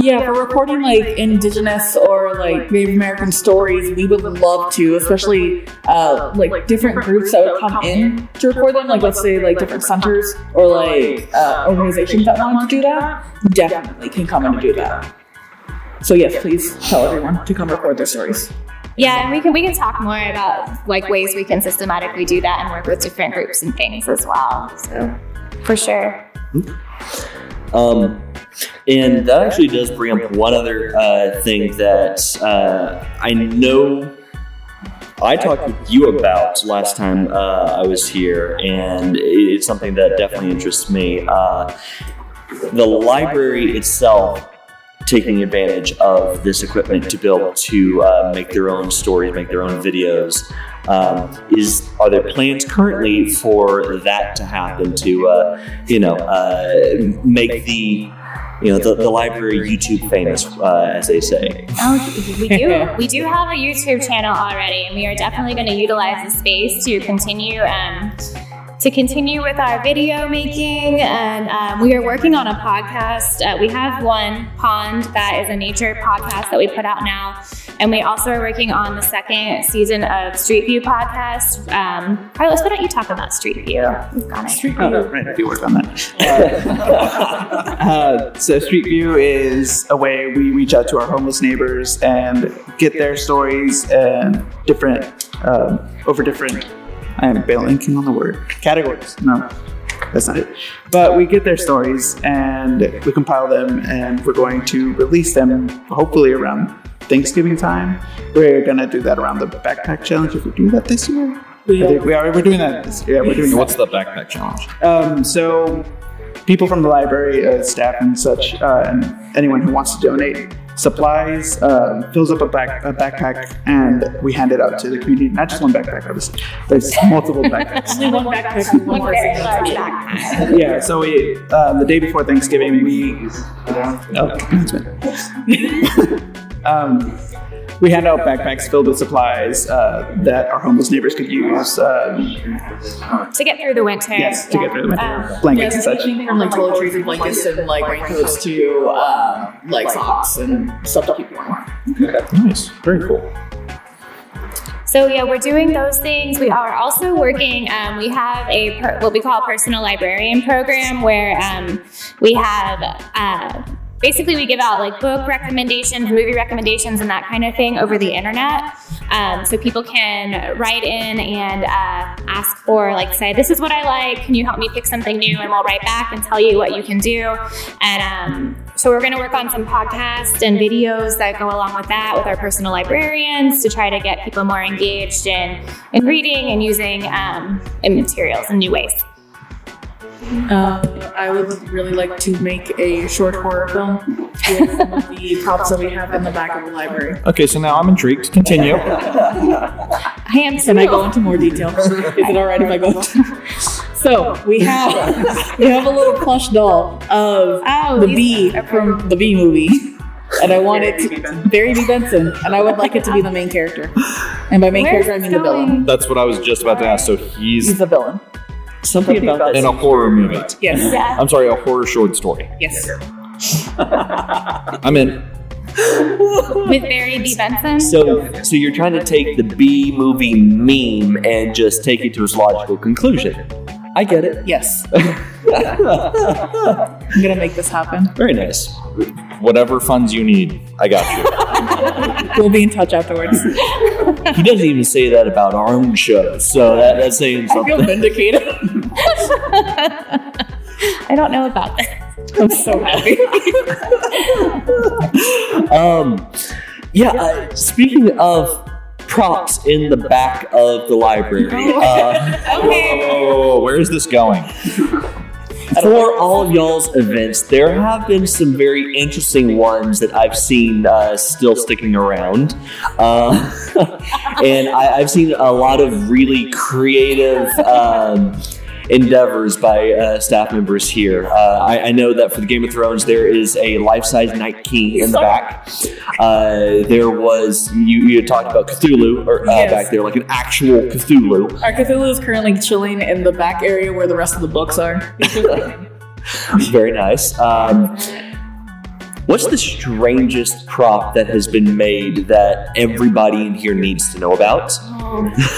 Yeah, for recording like indigenous or like Native American stories, we would love to, especially uh, like different groups that would come in to record them. Like let's say like different centers or like uh, organizations that want to do that, definitely can come in to do that. So yes, please tell everyone to come record their stories. Yeah, and we can we can talk more about like ways we can systematically do that and work with different groups and things as well. So for sure. Um, and that actually does bring up one other uh, thing that uh, I know I talked with you about last time uh, I was here, and it's something that definitely interests me. Uh, the library itself taking advantage of this equipment to be able to uh, make their own stories, make their own videos. Um, is are there plans currently for that to happen to uh, you know uh, make the you know the, the library YouTube famous, uh, as they say? Oh, we do. [LAUGHS] We do have a YouTube channel already, and we are definitely going to utilize the space to continue um, to continue with our video making. And um, we are working on a podcast. Uh, we have one Pond that is a nature podcast that we put out now. And we also are working on the second season of Street View podcast. Um, Carlos, why don't you talk about Street View? We've got it. Street View, right? I do work on that. [LAUGHS] Uh, so Street View is a way we reach out to our homeless neighbors and get their stories and different um, over different. I am blanking on the word categories. No, that's not it. But we get their stories and we compile them, and we're going to release them hopefully around Thanksgiving time. We're gonna do that around the backpack challenge if we do that this year. I think we are. We're doing that this year. Yeah, we're doing that. What's the backpack challenge? Um, so, people from the library, uh, staff, and such, uh, and anyone who wants to donate supplies uh, fills up a, back, a backpack, and we hand it out to the community. Not just one backpack, obviously. There's multiple backpacks. Only one backpack one One very person. large backpack. Yeah. So we uh, the day before Thanksgiving, we oh, announcement. [LAUGHS] um, we hand out backpacks filled with supplies uh, that our homeless neighbors could use. Um, To get through the winter. yes, to get through the winter, Um, blankets and such. anything from like toiletries and blankets and like raincoats to uh, like socks and stuff to keep warm. Nice. Very cool. So yeah, we're doing those things. We are also working. Um, we have a per, what we call a personal librarian program where um, we have. Uh, Basically, we give out like book recommendations, movie recommendations, and that kind of thing over the internet. Um, so people can write in and uh, ask for, like, say, this is what I like. Can you help me pick something new? And we'll write back and tell you what you can do. And um, so we're going to work on some podcasts and videos that go along with that with our personal librarians to try to get people more engaged in, in reading and using um, in materials in new ways. Um, I would really like to make a short horror film with some of the props that we have in the back of the library. Okay, so now I'm intrigued. Continue. I am Can I go into more detail? Is it all right if I go? [LAUGHS] so we have we have a little plush doll of Oh, the these- bee from the Bee movie, and I want it to Barry B Benson, and I would like it to be the main character. And by main Where's character, I this mean the villain. That's what I was just about to ask. So He's he's the villain. Something about that. in a horror movie. Yes. Yeah. I'm sorry, a horror short story. Yes. I'm in. [LAUGHS] With Barry B. Benson. So, so you're trying to take the B movie meme and just take it to its logical conclusion. I get it. Yes. [LAUGHS] I'm gonna make this happen. Very nice. Whatever funds you need, I got you. [LAUGHS] We'll be in touch afterwards. He doesn't even say that about our own show, so that, that's saying something. I feel something. vindicated. [LAUGHS] I don't know about that. I'm so happy. Um, yeah. Uh, speaking of props in the back of the library, uh, [LAUGHS] Okay. Oh, where is this going? For all of y'all's events, there have been some very interesting ones that I've seen uh, still sticking around. Uh, [LAUGHS] and I, I've seen a lot of really creative. Um, endeavors by uh, staff members here. Uh, I, I know that for the Game of Thrones, there is a life-size Night King in the back. Uh, there was you, you had talked about Cthulhu or uh, Yes. back there, like an actual Cthulhu. Our Cthulhu is currently chilling in the back area where the rest of the books are. [LAUGHS] Very nice. Um, what's the strangest prop that has been made that everybody in here needs to know about?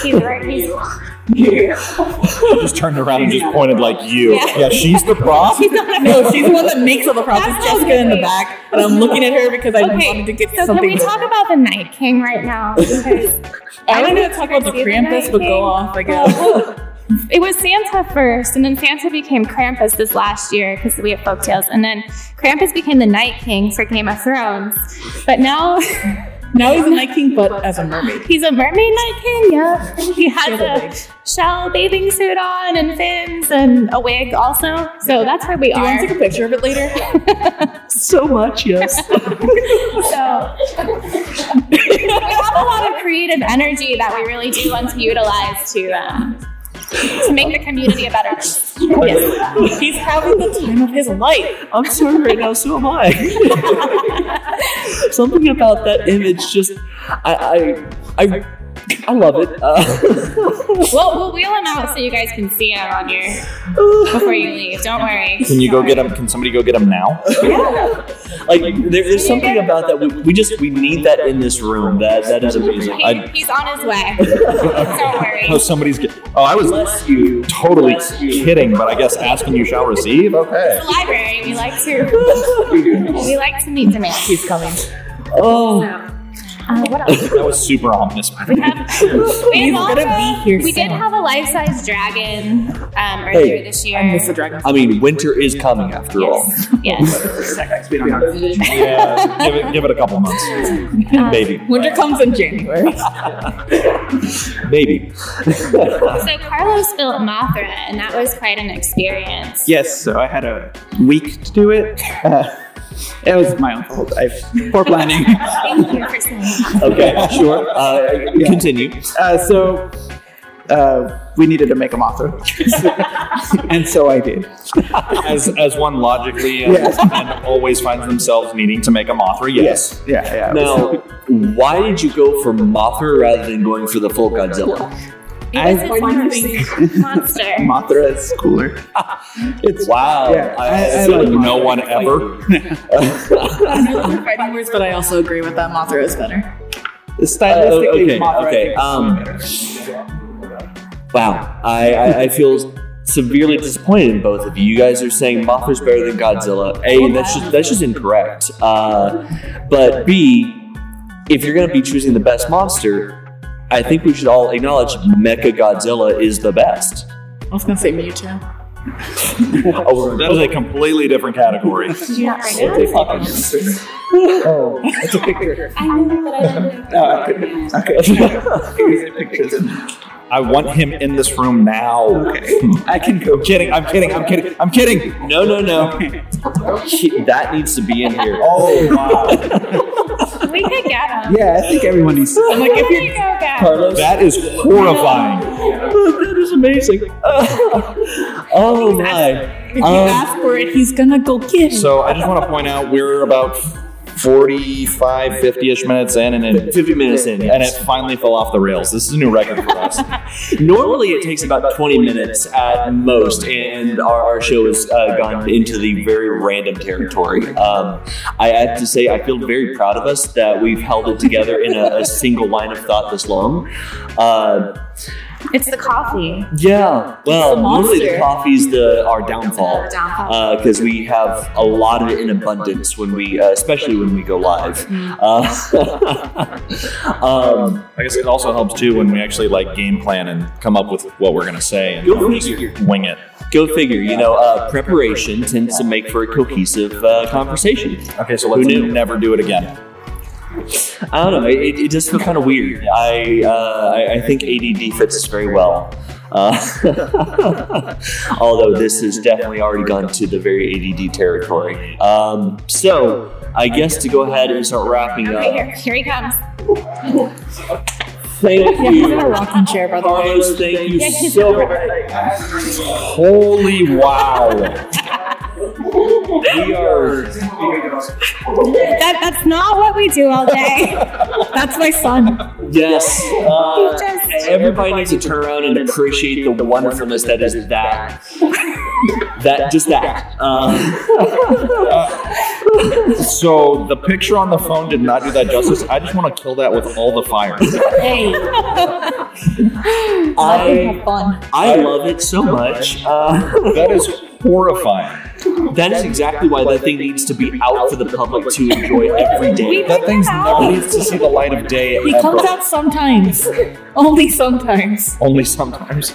He's right. He's [LAUGHS] just turned around and just pointed like you. Yeah, she's the prop. no, she's the one that makes all the props. It's Jessica in the back, and I'm looking at her because I wanted to get so can something. we talk about the Night King right now? [LAUGHS] Because I wanted to talk about the See the Krampus, but go off. I guess. Well, it was Santa first, and then Santa became Krampus this last year because we have folktales, and then Krampus became the Night King for Game of Thrones. But now [LAUGHS] now he's a Night King, but as a mermaid. he's a mermaid Night King. Yeah, he has a shell bathing suit on and fins and a wig also. So that's where we Do you want to take a picture of it later? [LAUGHS] So much, yes. So we have a lot of creative energy that we really do want to utilize to um, to make the community a better place. Yes. He's having the time of his life. I'm sorry right now, so am I. [LAUGHS] Something about that image just, I, I, I, I love it. Uh, [LAUGHS] Well, we'll wheel him out so you guys can see him on your before you leave. Don't worry. Can you go get him? Can somebody go get him now? Yeah. like there, there's something about that. We, we just we need that in this room. That that is amazing. He, I, he's on his way. [LAUGHS] Don't worry. Oh, somebody's. Get, oh, I was bless you. totally kidding, but I guess asking you shall receive. Okay. The library. We like to [LAUGHS] we like to meet demands. He's coming. Oh, Uh, what else? [LAUGHS] That was super ominous. We have, [LAUGHS] we He's have gonna be here We did have a life-size dragon um, earlier Hey, this year. I miss the dragon. I mean, winter is coming after all. [LAUGHS] Yes. yes. Yeah, give it, give it a couple months, maybe, Winter comes in January. Maybe. So Carlos built Mothra, and that was quite an experience. Yes, so I had a week to do it. Uh, it was my own fault. I poor planning. [LAUGHS] Thank you for saying. Okay, sure. Uh, Continue. Uh, so uh, we needed to make a Mothra, [LAUGHS] and so I did. as as one logically and, Yes. and always finds themselves needing to make a Mothra. Yes. Yeah, yeah. Now, why did you go for Mothra rather than going for the full Godzilla? It was his [LAUGHS] monster. Mothra [LAUGHS] is cooler. [LAUGHS] It's Wow. Yeah, I, I- I like like No one ever. I know those are fighting words, but I also agree with that. Mothra is better. stylistically okay, Mothra. Okay, is um. Wow, I, I, I feel severely disappointed in both of you. You guys are saying Mothra's better than Godzilla. A, that's just that's just incorrect. Uh, but B, if you're gonna be choosing the best monster, I think we should all acknowledge Mecha Godzilla is the best. I was gonna say Mewtwo. [LAUGHS] Oh, That is a completely different category. Not right now. Oh, it's a picture. [LAUGHS] I know, but I don't know. I. Uh, okay. Pictures. [LAUGHS] I want him in this room now. Okay. I can go. I'm kidding. I'm kidding. I'm kidding. I'm kidding. No, no, no. That needs to be in here. Oh wow. We could get [LAUGHS] him. Yeah, I think everyone needs to. [LAUGHS] I'm like, if you go get him. Carlos, That is horrifying. [LAUGHS] that is amazing. oh my. If you Um, ask for it, he's gonna go get it. So I just want to point out we're about 45, 50-ish minutes in, and it 50 minutes in, and it finally fell off the rails. This is a new record for us. [LAUGHS] Normally, it takes about 20 minutes at most, and our, our show has uh, gone into the very random territory. Um, I have to say, I feel very proud of us that we've held it together in a, a single line of thought this long. Uh, It's the coffee. yeah, well, the normally the monster. coffe's the our downfall The downfall. because we have a lot of it in abundance when we, uh, especially when we go live. Uh, [LAUGHS] um, I guess it also helps too when we actually like game plan and come up with what we're gonna say and Go don't just figure. wing it. Go figure. You know, uh, preparation tends to make for a cohesive uh, conversation. Okay, so let's never do it again. I don't know. It, it does feel kind of weird. I, uh, I I think ADD fits us very well. Uh, [LAUGHS] although this has definitely already gone to the very ADD territory. Um, so I guess to go ahead and start wrapping Okay, up. here, here he comes. Thank Yeah, he's in a you, rocking chair, by the way. Carlos. Thank you Yeah, so much. Holy wow! We are. That, that's not what we do all day. [LAUGHS] That's my son. Yes. Uh, Just- everybody needs to turn around and appreciate the wonderfulness that is that. [LAUGHS] That just that. Um, [LAUGHS] So the picture on the phone did not do that justice. I just want to kill that with all the fire. Hey, I have fun. I love it so much. Uh, That is horrifying. [LAUGHS] that is exactly why that thing needs to be out for the public to enjoy [LAUGHS] every day. That thing's never needs to see the light of day. He ever. comes out sometimes. Only sometimes. only sometimes.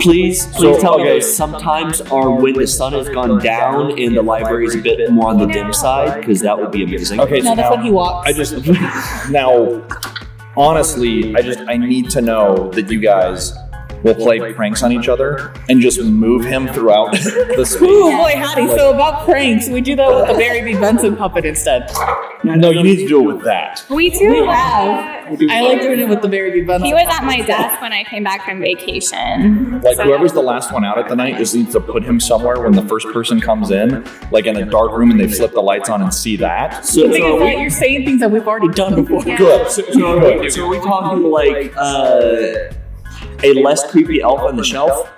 Please, please So, tell me okay. those sometimes are when the sun has gone down and the library is a bit more on the dim side, because that would be amazing. Okay, No, so that's now, when he walks. I just [LAUGHS] now, honestly, I just I need to know that you guys will play pranks on each other and just move him throughout [LAUGHS] the Ooh, space. boy, howdy. So about pranks, we do that with the Barry B. Benson puppet instead. No, you need to do it with that. We do have. that. I like doing it with the Barry B. Benson. Puppet. He was at my desk when I came back from vacation. Like So- whoever's the last one out at the night just needs to put him somewhere when the first person comes in, like in a dark room, and they flip the lights on and see that. So, The thing so is that we, you're saying things that we've already done before. Yeah. Good. so, so we, so are we talking like uh, a less creepy elf on the shelf?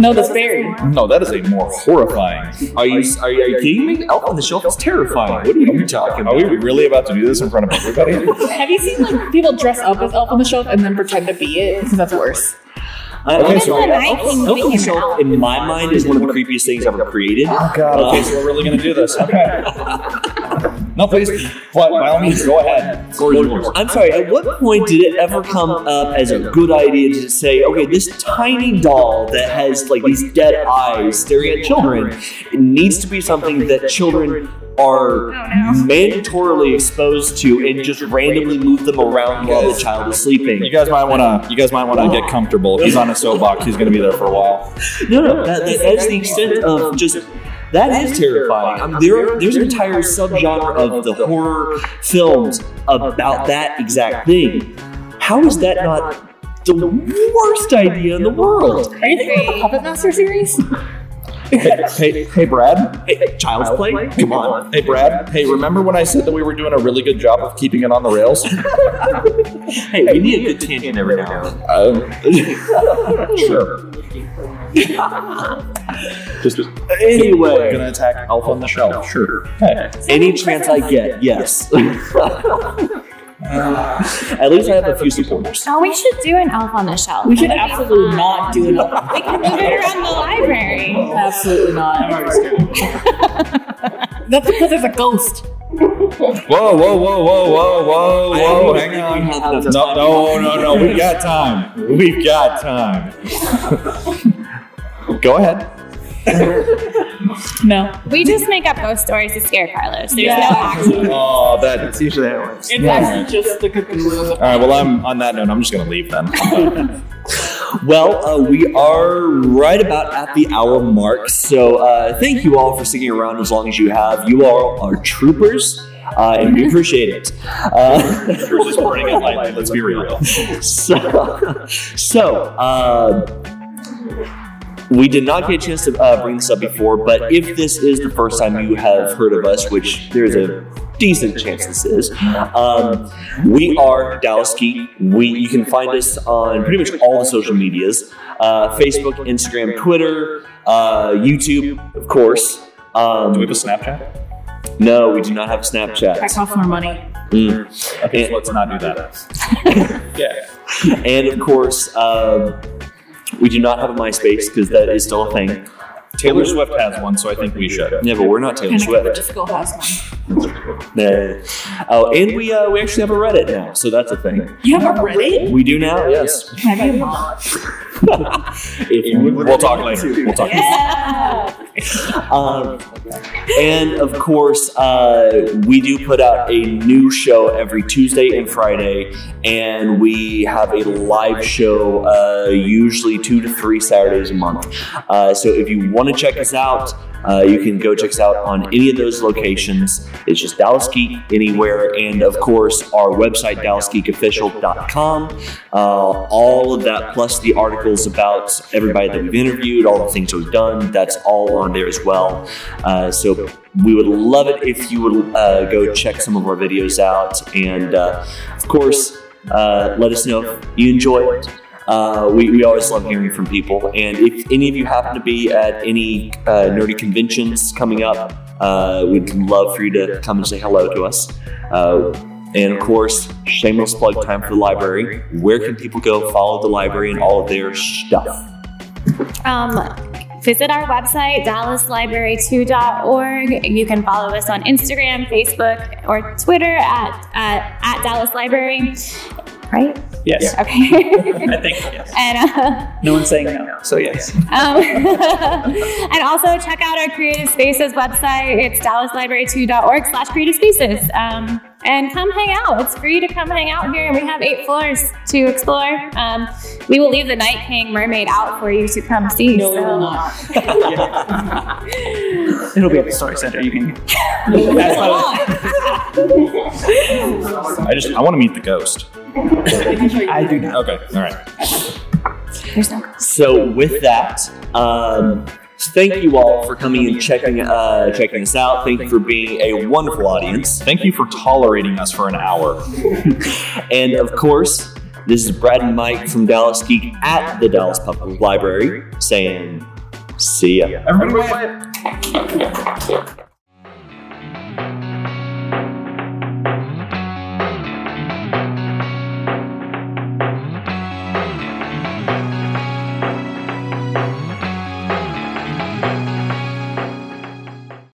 No, that's Barry. No, that is a more horrifying. Are you are you, are you kidding me? Elf on the shelf is terrifying. What are you talking Are we really about to do this in front of everybody? [LAUGHS] Have you seen like people dress up as Elf on the Shelf and then pretend to be it? Because that's worse. I, Okay, so- sorry. Elf, on the shelf, in my mind, is one of the creepiest things ever created. Oh God. Uh, okay, so we're really gonna do this. Okay. [LAUGHS] No, please. By by all means, go ahead. Floor is yours. I'm sorry, at what point did it ever come up as a good idea to say, okay, this tiny doll that has like these dead eyes staring at children it needs to be something that children are mandatorily exposed to and just randomly move them around while the child is sleeping? You guys might wanna. You guys might wanna get comfortable. He's on a soapbox, he's gonna be there for a while. No, no, that, that, that's the extent of just. That is terrifying. I mean, there, there's an entire subgenre of the horror films about that exact thing. How is that not the worst idea in the world? Are you thinking of the Puppet Master series? Hey, [LAUGHS] hey, hey, Brad. Hey, child's play? Come on. Hey, Brad. Hey, remember when I said that we were doing a really good job of keeping it on the rails? [LAUGHS] Hey, we need a good tangent every now and then. Um, [LAUGHS] sure. Just Anyway, gonna attack Elf on the Shelf. Sure. Hey. any chance I get, yes. At least I have a few supporters. Oh, we should do an elf on the shelf. We should That'd be absolutely fun. not do it. We can move it around the library. Absolutely not. [LAUGHS] That's because there's a ghost. Whoa, whoa, whoa, whoa, whoa, whoa, whoa! Hang on. No, no, no, no. We've got time. We've got time. Go [LAUGHS] ahead. [LAUGHS] No. We just make up ghost stories to scare Carlos. There's Yeah. no action. Oh, that. That's usually how it works. It's actually just the Cthulhu. All right. Well, I'm on that note. I'm just gonna leave then. Well, uh, we are right about at the hour mark, so uh, thank you all for sticking around as long as you have. You all are troopers, uh, and we appreciate it. Uh, We're just burning it lightly. Let's be real. [LAUGHS] so, so uh, we did not get a chance to uh, bring this up before, but if this is the first time you have heard of us, which there's a decent chance this is, um, we are Dallas Geek. We you can find us on pretty much all the social medias: uh, Facebook, Instagram, Twitter, uh, YouTube, of course. Um, Do we have a Snapchat? no, we do not have That Snapchat. costs more money. Mm. Okay, so let's not do that. [LAUGHS] yeah. And of course, um, we do not have a MySpace because that is still a thing. Taylor Swift has one, so I think we should. Yeah, but we're not Taylor Panic at the Swift. Disco has one. Nah. Oh, and we uh, we actually have a Reddit now, so that's a thing. You have a Reddit? We do now, yes. Have you not? If you We'll talk later. We'll talk. Yeah. [LAUGHS] Um, And of course, uh, we do put out a new show every Tuesday and Friday, and we have a live show uh, usually two to three Saturdays a month. Uh, so if you want to check us out, uh, you can go check us out on any of those locations. It's just Dallas Geek anywhere, and of course, our website, dallasgeekofficial.com. Uh, all of that, plus the articles about everybody that we've interviewed, all the things we've done, that's all on there as well. Uh, so we would love it if you would uh, go check some of our videos out, and uh, of course, uh, let us know if you enjoy it. Uh, we, we always love hearing from people. And if any of you happen to be at any uh, nerdy conventions coming up, uh, we'd love for you to come and say hello to us. And of course, shameless plug time for the library. Where can people go follow the library and all of their stuff? Um, visit our website, dallaslibrary2.org. You can follow us on Instagram, Facebook, or Twitter at, at, at Dallas Library. Right? Yes. Okay. [LAUGHS] I think yes. and uh, No one's saying no. So yes. um, [LAUGHS] and also check out our Creative Spaces website. It's dallaslibrary2.org slash creative spaces. Um, and come hang out. It's free to come hang out here, and we have eight floors to explore. Um, we will leave the Night King Mermaid out for you to come see. No, we will not. [LAUGHS] [LAUGHS] It'll be at the story center. You can. I just I want to meet the ghost. I do not. Okay, all right. There's no So with that, um, thank you all for coming and checking uh, checking us out. Thank you for being a wonderful audience. Thank you for tolerating us for an hour. [LAUGHS] And of course, this is Brad and Mike from Dallas Geek at the Dallas Public Library saying, see ya. Everybody, wave.